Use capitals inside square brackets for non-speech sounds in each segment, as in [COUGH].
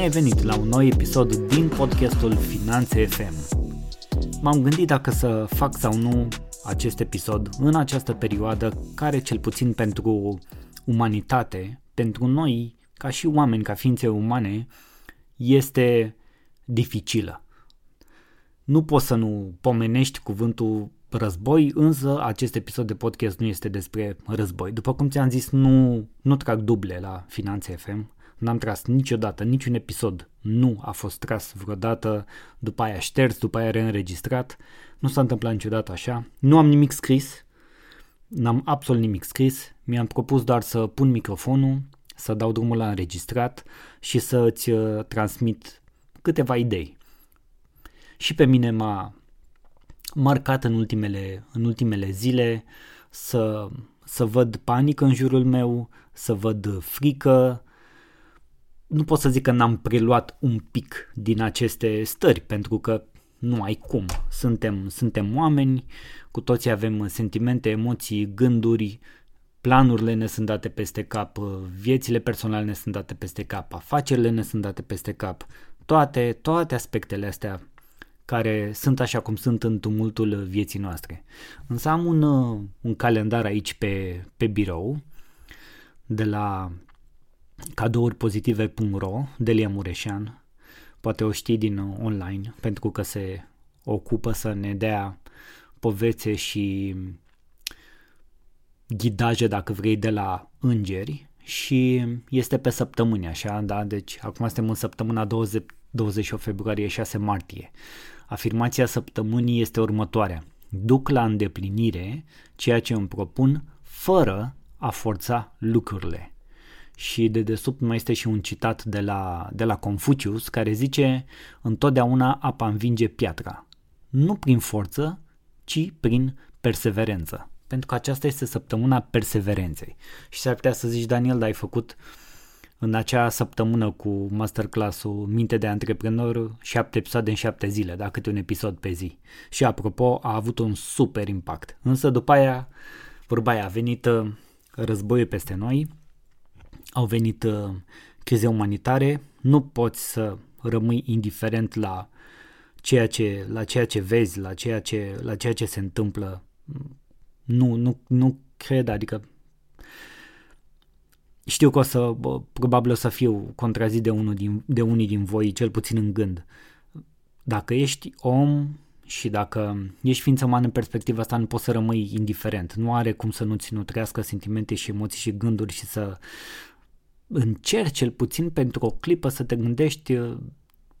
Salutare și bine ai venit la un nou episod din podcastul Finanțe FM. M-am gândit dacă să fac sau nu acest episod în această perioadă care cel puțin pentru umanitate, pentru noi ca și oameni, ca ființe umane, este dificilă. Nu poți să nu pomenești cuvântul război, însă acest episod de podcast nu este despre război. După cum ți-am zis, nu, nu trag duble la Finanțe FM, n-am tras niciodată, niciun episod. Nu a fost tras vreodată, după aia șters, după aia reînregistrat, nu s-a întâmplat niciodată așa, nu am nimic scris, n-am absolut nimic scris, mi-am propus doar să pun microfonul, să dau drumul la înregistrat și să îți uh, transmit câteva idei. Și pe mine m-a marcat în ultimele, în ultimele zile să, să văd panică în jurul meu, să văd frică. Nu pot să zic că n-am preluat un pic din aceste stări, pentru că nu ai cum. Suntem, suntem oameni, cu toții avem sentimente, emoții, gânduri, planurile ne sunt date peste cap, viețile personale ne sunt date peste cap, afacerile ne sunt date peste cap. Toate, toate aspectele astea care sunt așa cum sunt în tumultul vieții noastre. Însă am un, uh, un calendar aici pe, pe birou de la cadourilpozitive.ro, Delia Mureșan, poate o știi din online, pentru că se ocupă să ne dea povețe și ghidaje, dacă vrei, de la îngeri și este pe săptămâni, așa, da? Deci acum suntem în săptămâna 20, 28 februarie, 6 martie. Afirmația săptămânii este următoarea. Duc la îndeplinire ceea ce îmi propun fără a forța lucrurile. Și de desubt mai este și un citat de la, de la Confucius care zice întotdeauna apa învinge piatra. Nu prin forță, ci prin perseverență. Pentru că aceasta este săptămâna perseverenței. Și s-ar putea să zici, Daniel, dar ai făcut în acea săptămână cu masterclass-ul Minte de Antreprenor, șapte episoade în șapte zile, da, câte un episod pe zi. Și apropo, a avut un super impact. Însă după aia, vorba aia, a venit uh, războiul peste noi, au venit uh, crize umanitare, nu poți să rămâi indiferent la ceea ce, la ceea ce vezi, la ceea ce, la ceea ce se întâmplă. Nu, nu, nu cred, adică știu că o să, probabil o să fiu contrazit de, unul din, de unii din voi, cel puțin în gând. Dacă ești om și dacă ești ființă umană în perspectiva asta, nu poți să rămâi indiferent. Nu are cum să nu-ți nutrească sentimente și emoții și gânduri și să încerci cel puțin pentru o clipă să te gândești uh,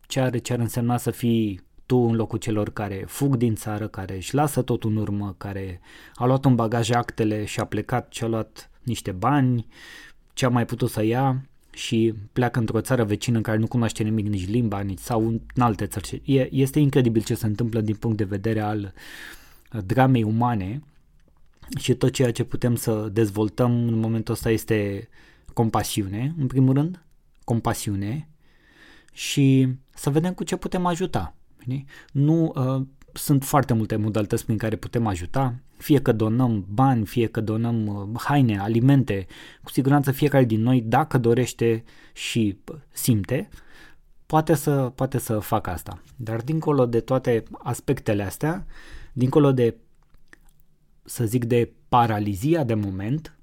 ce ar, ce ar însemna să fii tu în locul celor care fug din țară, care își lasă tot în urmă, care a luat în bagaj actele și a plecat și a luat niște bani, ce a mai putut să ia și pleacă într-o țară vecină în care nu cunoaște nimic, nici limba, nici sau în alte țări. E, este incredibil ce se întâmplă din punct de vedere al uh, dramei umane și tot ceea ce putem să dezvoltăm în momentul ăsta este compasiune, în primul rând, compasiune și să vedem cu ce putem ajuta. Nu uh, sunt foarte multe modalități prin care putem ajuta, fie că donăm bani, fie că donăm uh, haine, alimente, cu siguranță fiecare din noi, dacă dorește și simte, poate să, poate să facă asta. Dar dincolo de toate aspectele astea, dincolo de, să zic, de paralizia de moment,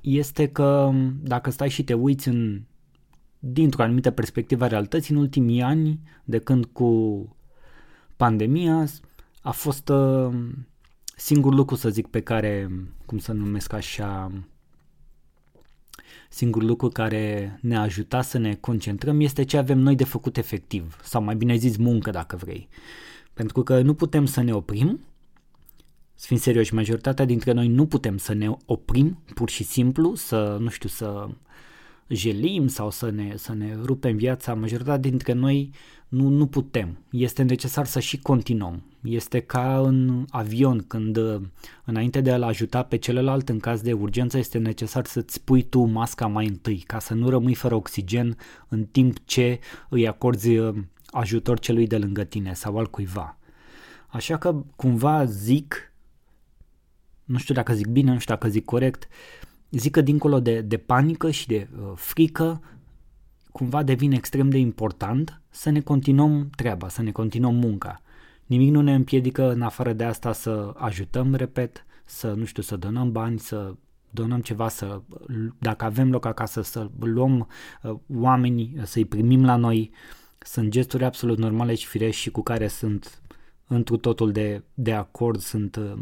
este că dacă stai și te uiți în, dintr-o anumită perspectivă a realității, în ultimii ani, de când cu pandemia, a fost uh, Singur lucru să zic pe care, cum să numesc așa, singur lucru care ne-a ajutat să ne concentrăm este ce avem noi de făcut efectiv, sau mai bine zis muncă dacă vrei. Pentru că nu putem să ne oprim, să fim serioși, majoritatea dintre noi nu putem să ne oprim pur și simplu, să, nu știu, să jelim sau să ne, să ne rupem viața, majoritatea dintre noi nu, nu putem. Este necesar să și continuăm. Este ca în avion, când înainte de a-l ajuta pe celălalt în caz de urgență, este necesar să-ți pui tu masca mai întâi, ca să nu rămâi fără oxigen în timp ce îi acorzi uh, ajutor celui de lângă tine sau al cuiva. Așa că cumva zic, nu știu dacă zic bine, nu știu dacă zic corect, zic că dincolo de, de panică și de uh, frică, cumva devine extrem de important să ne continuăm treaba, să ne continuăm munca. Nimic nu ne împiedică în afară de asta să ajutăm, repet, să, nu știu, să donăm bani, să donăm ceva, să, dacă avem loc acasă, să luăm uh, oameni, să-i primim la noi, sunt gesturi absolut normale și firești și cu care sunt întru totul de, de acord, sunt uh,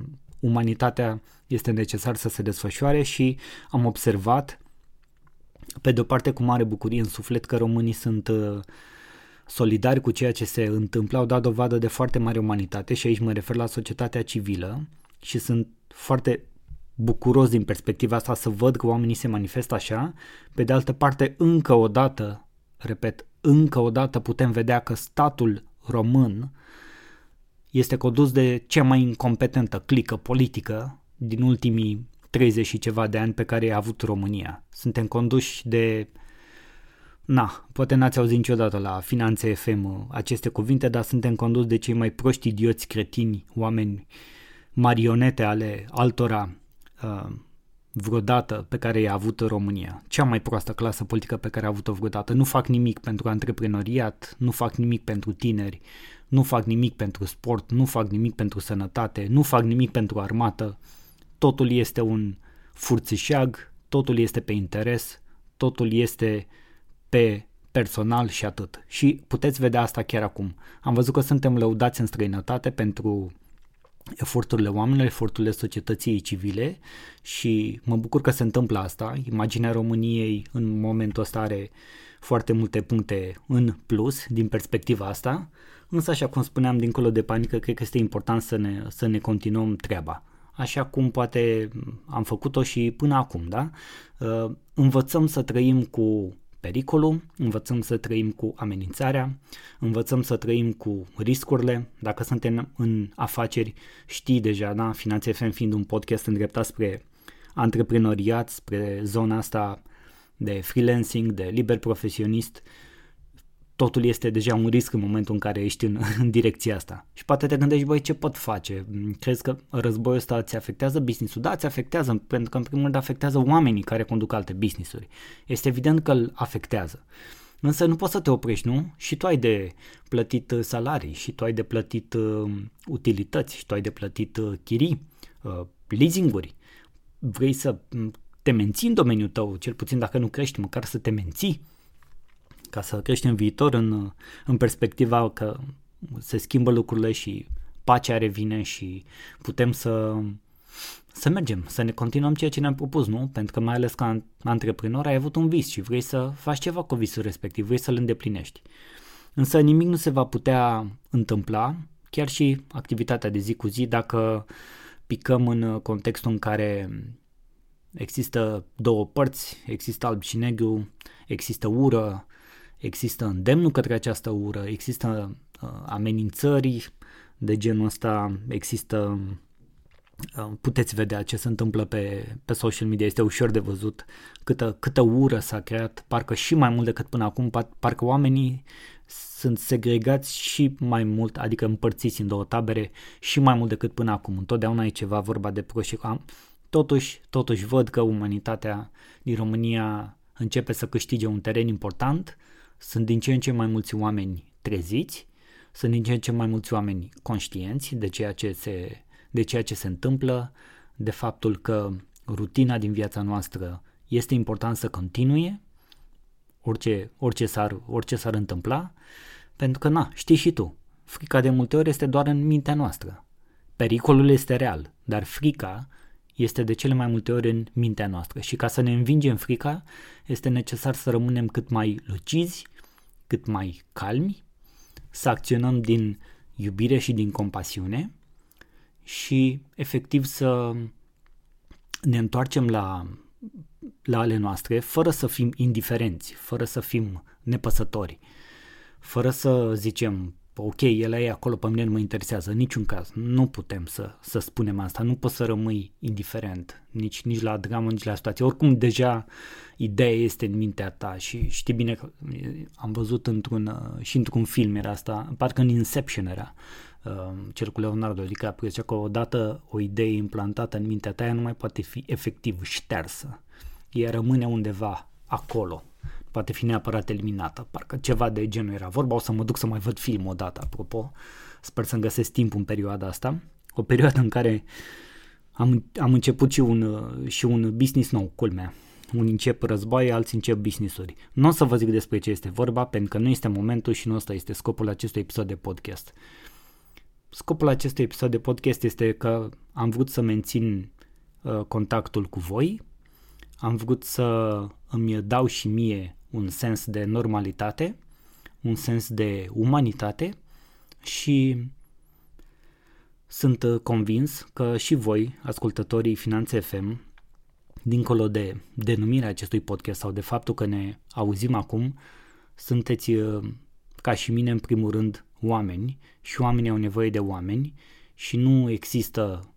umanitatea este necesar să se desfășoare și am observat pe de o parte cu mare bucurie în suflet că românii sunt uh, solidari cu ceea ce se întâmplă, au dat dovadă de foarte mare umanitate și aici mă refer la societatea civilă și sunt foarte bucuros din perspectiva asta să văd că oamenii se manifestă așa. Pe de altă parte, încă o dată, repet, încă o dată putem vedea că statul român este condus de cea mai incompetentă clică politică din ultimii 30 și ceva de ani pe care i-a avut România. Suntem conduși de Na, poate n-ați auzit niciodată la Finanțe FM aceste cuvinte, dar suntem conduși de cei mai proști idioți cretini, oameni marionete ale altora uh, vreodată pe care i-a avut România. Cea mai proastă clasă politică pe care a avut-o vreodată. Nu fac nimic pentru antreprenoriat, nu fac nimic pentru tineri, nu fac nimic pentru sport, nu fac nimic pentru sănătate, nu fac nimic pentru armată. Totul este un furțișag, totul este pe interes, totul este pe personal și atât. Și puteți vedea asta chiar acum. Am văzut că suntem lăudați în străinătate pentru eforturile oamenilor, eforturile societății civile și mă bucur că se întâmplă asta. Imaginea României în momentul ăsta are foarte multe puncte în plus din perspectiva asta, însă așa cum spuneam, dincolo de panică, cred că este important să ne, să ne continuăm treaba. Așa cum poate am făcut-o și până acum, da? Uh, învățăm să trăim cu pericolul, învățăm să trăim cu amenințarea, învățăm să trăim cu riscurile. Dacă suntem în afaceri, știi deja, da? Finanțe FM fiind un podcast îndreptat spre antreprenoriat, spre zona asta de freelancing, de liber profesionist, totul este deja un risc în momentul în care ești în, [LAUGHS] în direcția asta. Și poate te gândești, băi, ce pot face? Crezi că războiul ăsta ți afectează business-ul? Da, ți afectează, pentru că în primul rând afectează oamenii care conduc alte business-uri. Este evident că îl afectează. Însă nu poți să te oprești, nu? Și tu ai de plătit uh, salarii, și tu ai de plătit uh, utilități, și tu ai de plătit uh, chirii, uh, leasing-uri. Vrei să mm, te menții în domeniul tău, cel puțin dacă nu crești, măcar să te menții ca să crești în viitor în, în perspectiva că se schimbă lucrurile și pacea revine și putem să, să mergem, să ne continuăm ceea ce ne-am propus, nu? Pentru că mai ales ca antreprenor ai avut un vis și vrei să faci ceva cu visul respectiv, vrei să-l îndeplinești. Însă nimic nu se va putea întâmpla, chiar și activitatea de zi cu zi, dacă picăm în contextul în care există două părți, există alb și negru, există ură, există îndemnul către această ură, există uh, amenințări de genul ăsta, există uh, puteți vedea ce se întâmplă pe, pe social media, este ușor de văzut câtă, câtă ură s-a creat, parcă și mai mult decât până acum, parcă oamenii sunt segregați și mai mult, adică împărțiți în două tabere și mai mult decât până acum. Întotdeauna e ceva vorba de pro și Totuși, totuși văd că umanitatea din România începe să câștige un teren important sunt din ce în ce mai mulți oameni treziți, sunt din ce în ce mai mulți oameni conștienți de ceea ce se, de ceea ce se întâmplă, de faptul că rutina din viața noastră este important să continue, orice, orice, s-ar, orice s-ar întâmpla, pentru că, na, știi și tu, frica de multe ori este doar în mintea noastră. Pericolul este real, dar frica este de cele mai multe ori în mintea noastră. Și ca să ne învingem frica este necesar să rămânem cât mai lucizi, cât mai calmi, să acționăm din iubire și din compasiune și efectiv să ne întoarcem la, la ale noastre fără să fim indiferenți, fără să fim nepăsători, fără să zicem ok, el e acolo, pe mine nu mă interesează, în niciun caz, nu putem să, să spunem asta, nu poți să rămâi indiferent, nici, nici la dramă, nici la situație. Oricum, deja ideea este în mintea ta și știi bine că am văzut într-un, și într-un film era asta, parcă în Inception era, uh, cel cu Leonardo DiCaprio, zicea că odată o idee implantată în mintea ta nu mai poate fi efectiv ștersă. Ea rămâne undeva acolo, poate fi neapărat eliminată, parcă ceva de genul era vorba, o să mă duc să mai văd film odată, apropo, sper să-mi găsesc timp în perioada asta, o perioadă în care am, am început și un, și un business nou, culmea, unii încep războaie, alții încep business-uri. Nu o să vă zic despre ce este vorba, pentru că nu este momentul și nu ăsta este scopul acestui episod de podcast. Scopul acestui episod de podcast este că am vrut să mențin uh, contactul cu voi, am vrut să îmi dau și mie un sens de normalitate, un sens de umanitate și sunt uh, convins că și voi, ascultătorii Finanțe FM, dincolo de denumirea acestui podcast sau de faptul că ne auzim acum, sunteți uh, ca și mine în primul rând oameni și oamenii au nevoie de oameni și nu există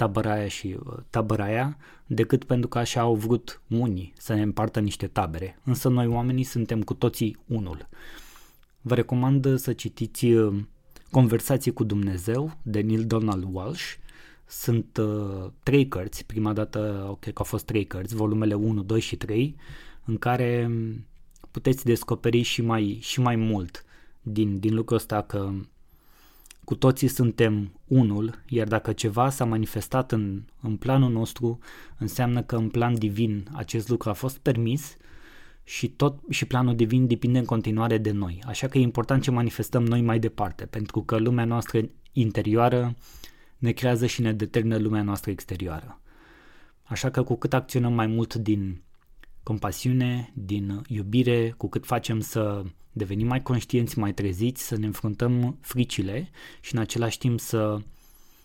tabăra aia și uh, tabăra aia decât pentru că așa au vrut unii să ne împartă niște tabere. Însă noi oamenii suntem cu toții unul. Vă recomand să citiți uh, Conversații cu Dumnezeu de Neil Donald Walsh sunt uh, trei cărți, prima dată ok, că au fost trei cărți, volumele 1, 2 și 3, în care puteți descoperi și mai, și mai mult din, din lucrul ăsta că cu toții suntem unul, iar dacă ceva s-a manifestat în, în planul nostru, înseamnă că în plan divin acest lucru a fost permis și tot și planul divin depinde în continuare de noi. Așa că e important ce manifestăm noi mai departe, pentru că lumea noastră interioară ne creează și ne determină lumea noastră exterioară. Așa că cu cât acționăm mai mult din compasiune, din iubire, cu cât facem să devenim mai conștienți, mai treziți, să ne înfruntăm fricile și în același timp să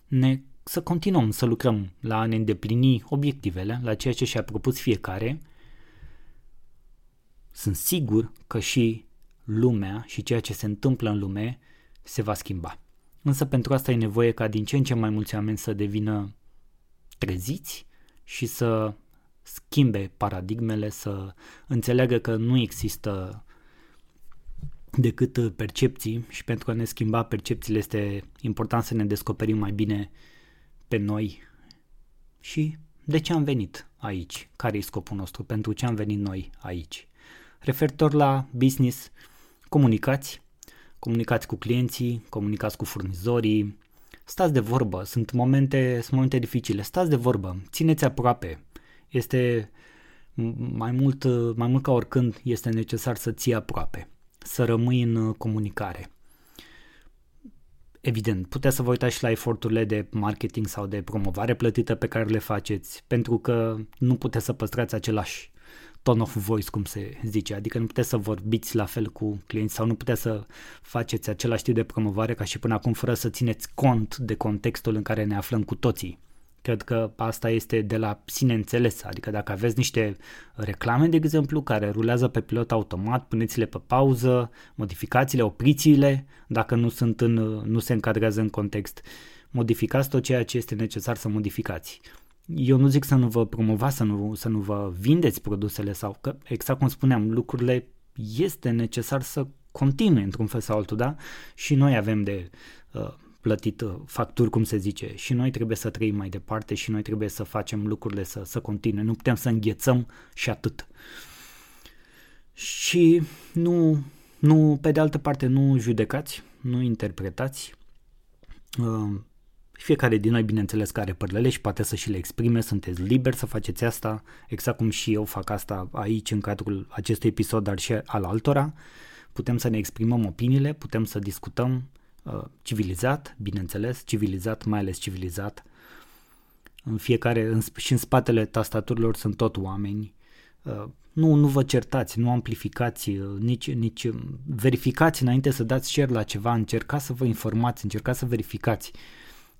ne să continuăm să lucrăm la a ne îndeplini obiectivele, la ceea ce și-a propus fiecare, sunt sigur că și lumea și ceea ce se întâmplă în lume se va schimba. Însă pentru asta e nevoie ca din ce în ce mai mulți oameni să devină treziți și să schimbe paradigmele, să înțeleagă că nu există decât percepții și pentru a ne schimba percepțiile este important să ne descoperim mai bine pe noi și de ce am venit aici, care e scopul nostru, pentru ce am venit noi aici. Referitor la business, comunicați, comunicați cu clienții, comunicați cu furnizorii, stați de vorbă, sunt momente, sunt momente dificile, stați de vorbă, țineți aproape. Este mai mult, mai mult ca oricând este necesar să ții aproape, să rămâi în comunicare. Evident, puteți să vă uitați și la eforturile de marketing sau de promovare plătită pe care le faceți, pentru că nu puteți să păstrați același tone of voice, cum se zice, adică nu puteți să vorbiți la fel cu clienți sau nu puteți să faceți același tip de promovare ca și până acum fără să țineți cont de contextul în care ne aflăm cu toții. Cred că asta este de la sine înțeles, adică dacă aveți niște reclame, de exemplu, care rulează pe pilot automat, puneți-le pe pauză, modificați-le, opriți-le, dacă nu, sunt în, nu se încadrează în context. Modificați tot ceea ce este necesar să modificați eu nu zic să nu vă promovați, să nu, să nu vă vindeți produsele sau că, exact cum spuneam, lucrurile este necesar să continue într-un fel sau altul, da? Și noi avem de uh, plătit uh, facturi, cum se zice, și noi trebuie să trăim mai departe și noi trebuie să facem lucrurile să, să continue. Nu putem să înghețăm și atât. Și nu, nu, pe de altă parte, nu judecați, nu interpretați. Uh, fiecare din noi, bineînțeles, care are părlele și poate să și le exprime, sunteți liberi să faceți asta, exact cum și eu fac asta aici în cadrul acestui episod, dar și al altora. Putem să ne exprimăm opiniile, putem să discutăm uh, civilizat, bineînțeles, civilizat, mai ales civilizat. În fiecare, în, și în spatele tastaturilor sunt tot oameni. Uh, nu, nu vă certați, nu amplificați, uh, nici, nici verificați înainte să dați share la ceva, încercați să vă informați, încercați să verificați. Uh,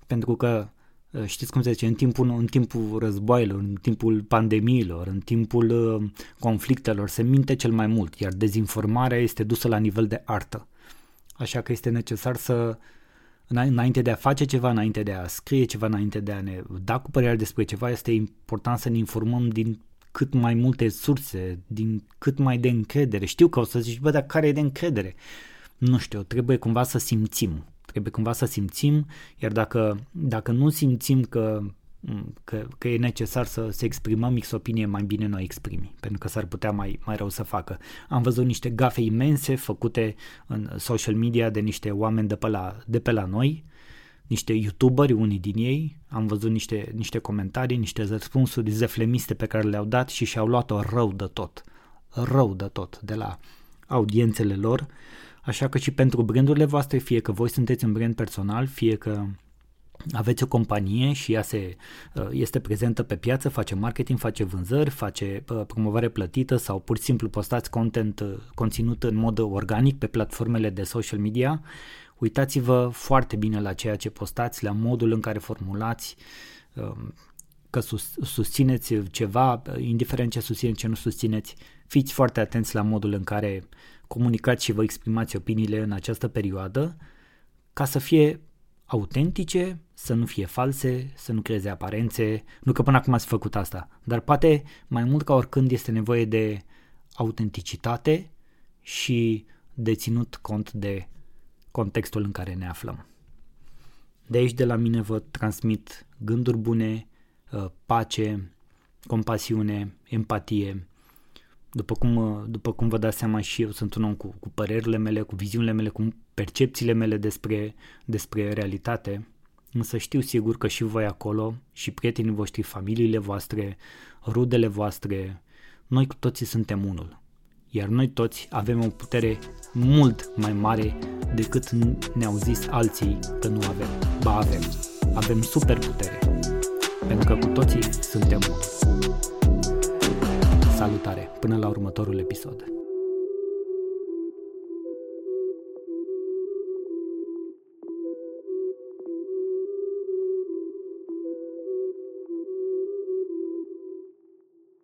pentru că uh, știți cum se zice, în timpul, în timpul războaielor, în timpul pandemiilor, în timpul uh, conflictelor se minte cel mai mult, iar dezinformarea este dusă la nivel de artă. Așa că este necesar să, înainte de a face ceva, înainte de a scrie ceva, înainte de a ne da cu părerea despre ceva, este important să ne informăm din cât mai multe surse, din cât mai de încredere. Știu că o să zici, bă, dar care e de încredere? Nu știu, trebuie cumva să simțim Trebuie cumva să simțim, iar dacă, dacă nu simțim că că, că e necesar să, să exprimăm mix opinie, mai bine noi exprimi, pentru că s-ar putea mai, mai rău să facă. Am văzut niște gafe imense făcute în social media de niște oameni de pe la, de pe la noi, niște youtuberi, unii din ei, am văzut niște, niște comentarii, niște răspunsuri zeflemiste pe care le-au dat și și-au luat-o rău de tot, rău de tot, de la audiențele lor, așa că și pentru brandurile voastre, fie că voi sunteți un brand personal, fie că aveți o companie și ea se, uh, este prezentă pe piață, face marketing, face vânzări, face uh, promovare plătită sau pur și simplu postați content, uh, conținut în mod organic pe platformele de social media, uitați-vă foarte bine la ceea ce postați, la modul în care formulați, um, că sus, susțineți ceva, indiferent ce susțineți, ce nu susțineți, fiți foarte atenți la modul în care comunicați și vă exprimați opiniile în această perioadă, ca să fie autentice, să nu fie false, să nu creeze aparențe, nu că până acum ați făcut asta, dar poate mai mult ca oricând este nevoie de autenticitate și de ținut cont de contextul în care ne aflăm. De aici de la mine vă transmit gânduri bune, uh, pace, compasiune, empatie. După cum, uh, după cum vă dați seama și eu sunt un om cu, cu părerile mele, cu viziunile mele, cu percepțiile mele despre, despre realitate, însă știu sigur că și voi acolo, și prietenii voștri, familiile voastre, rudele voastre, noi cu toții suntem unul. Iar noi toți avem o putere mult mai mare decât ne-au zis alții că nu avem. Ba avem. Avem super putere. Pentru că cu toții suntem unul. Salutare! Până la următorul episod.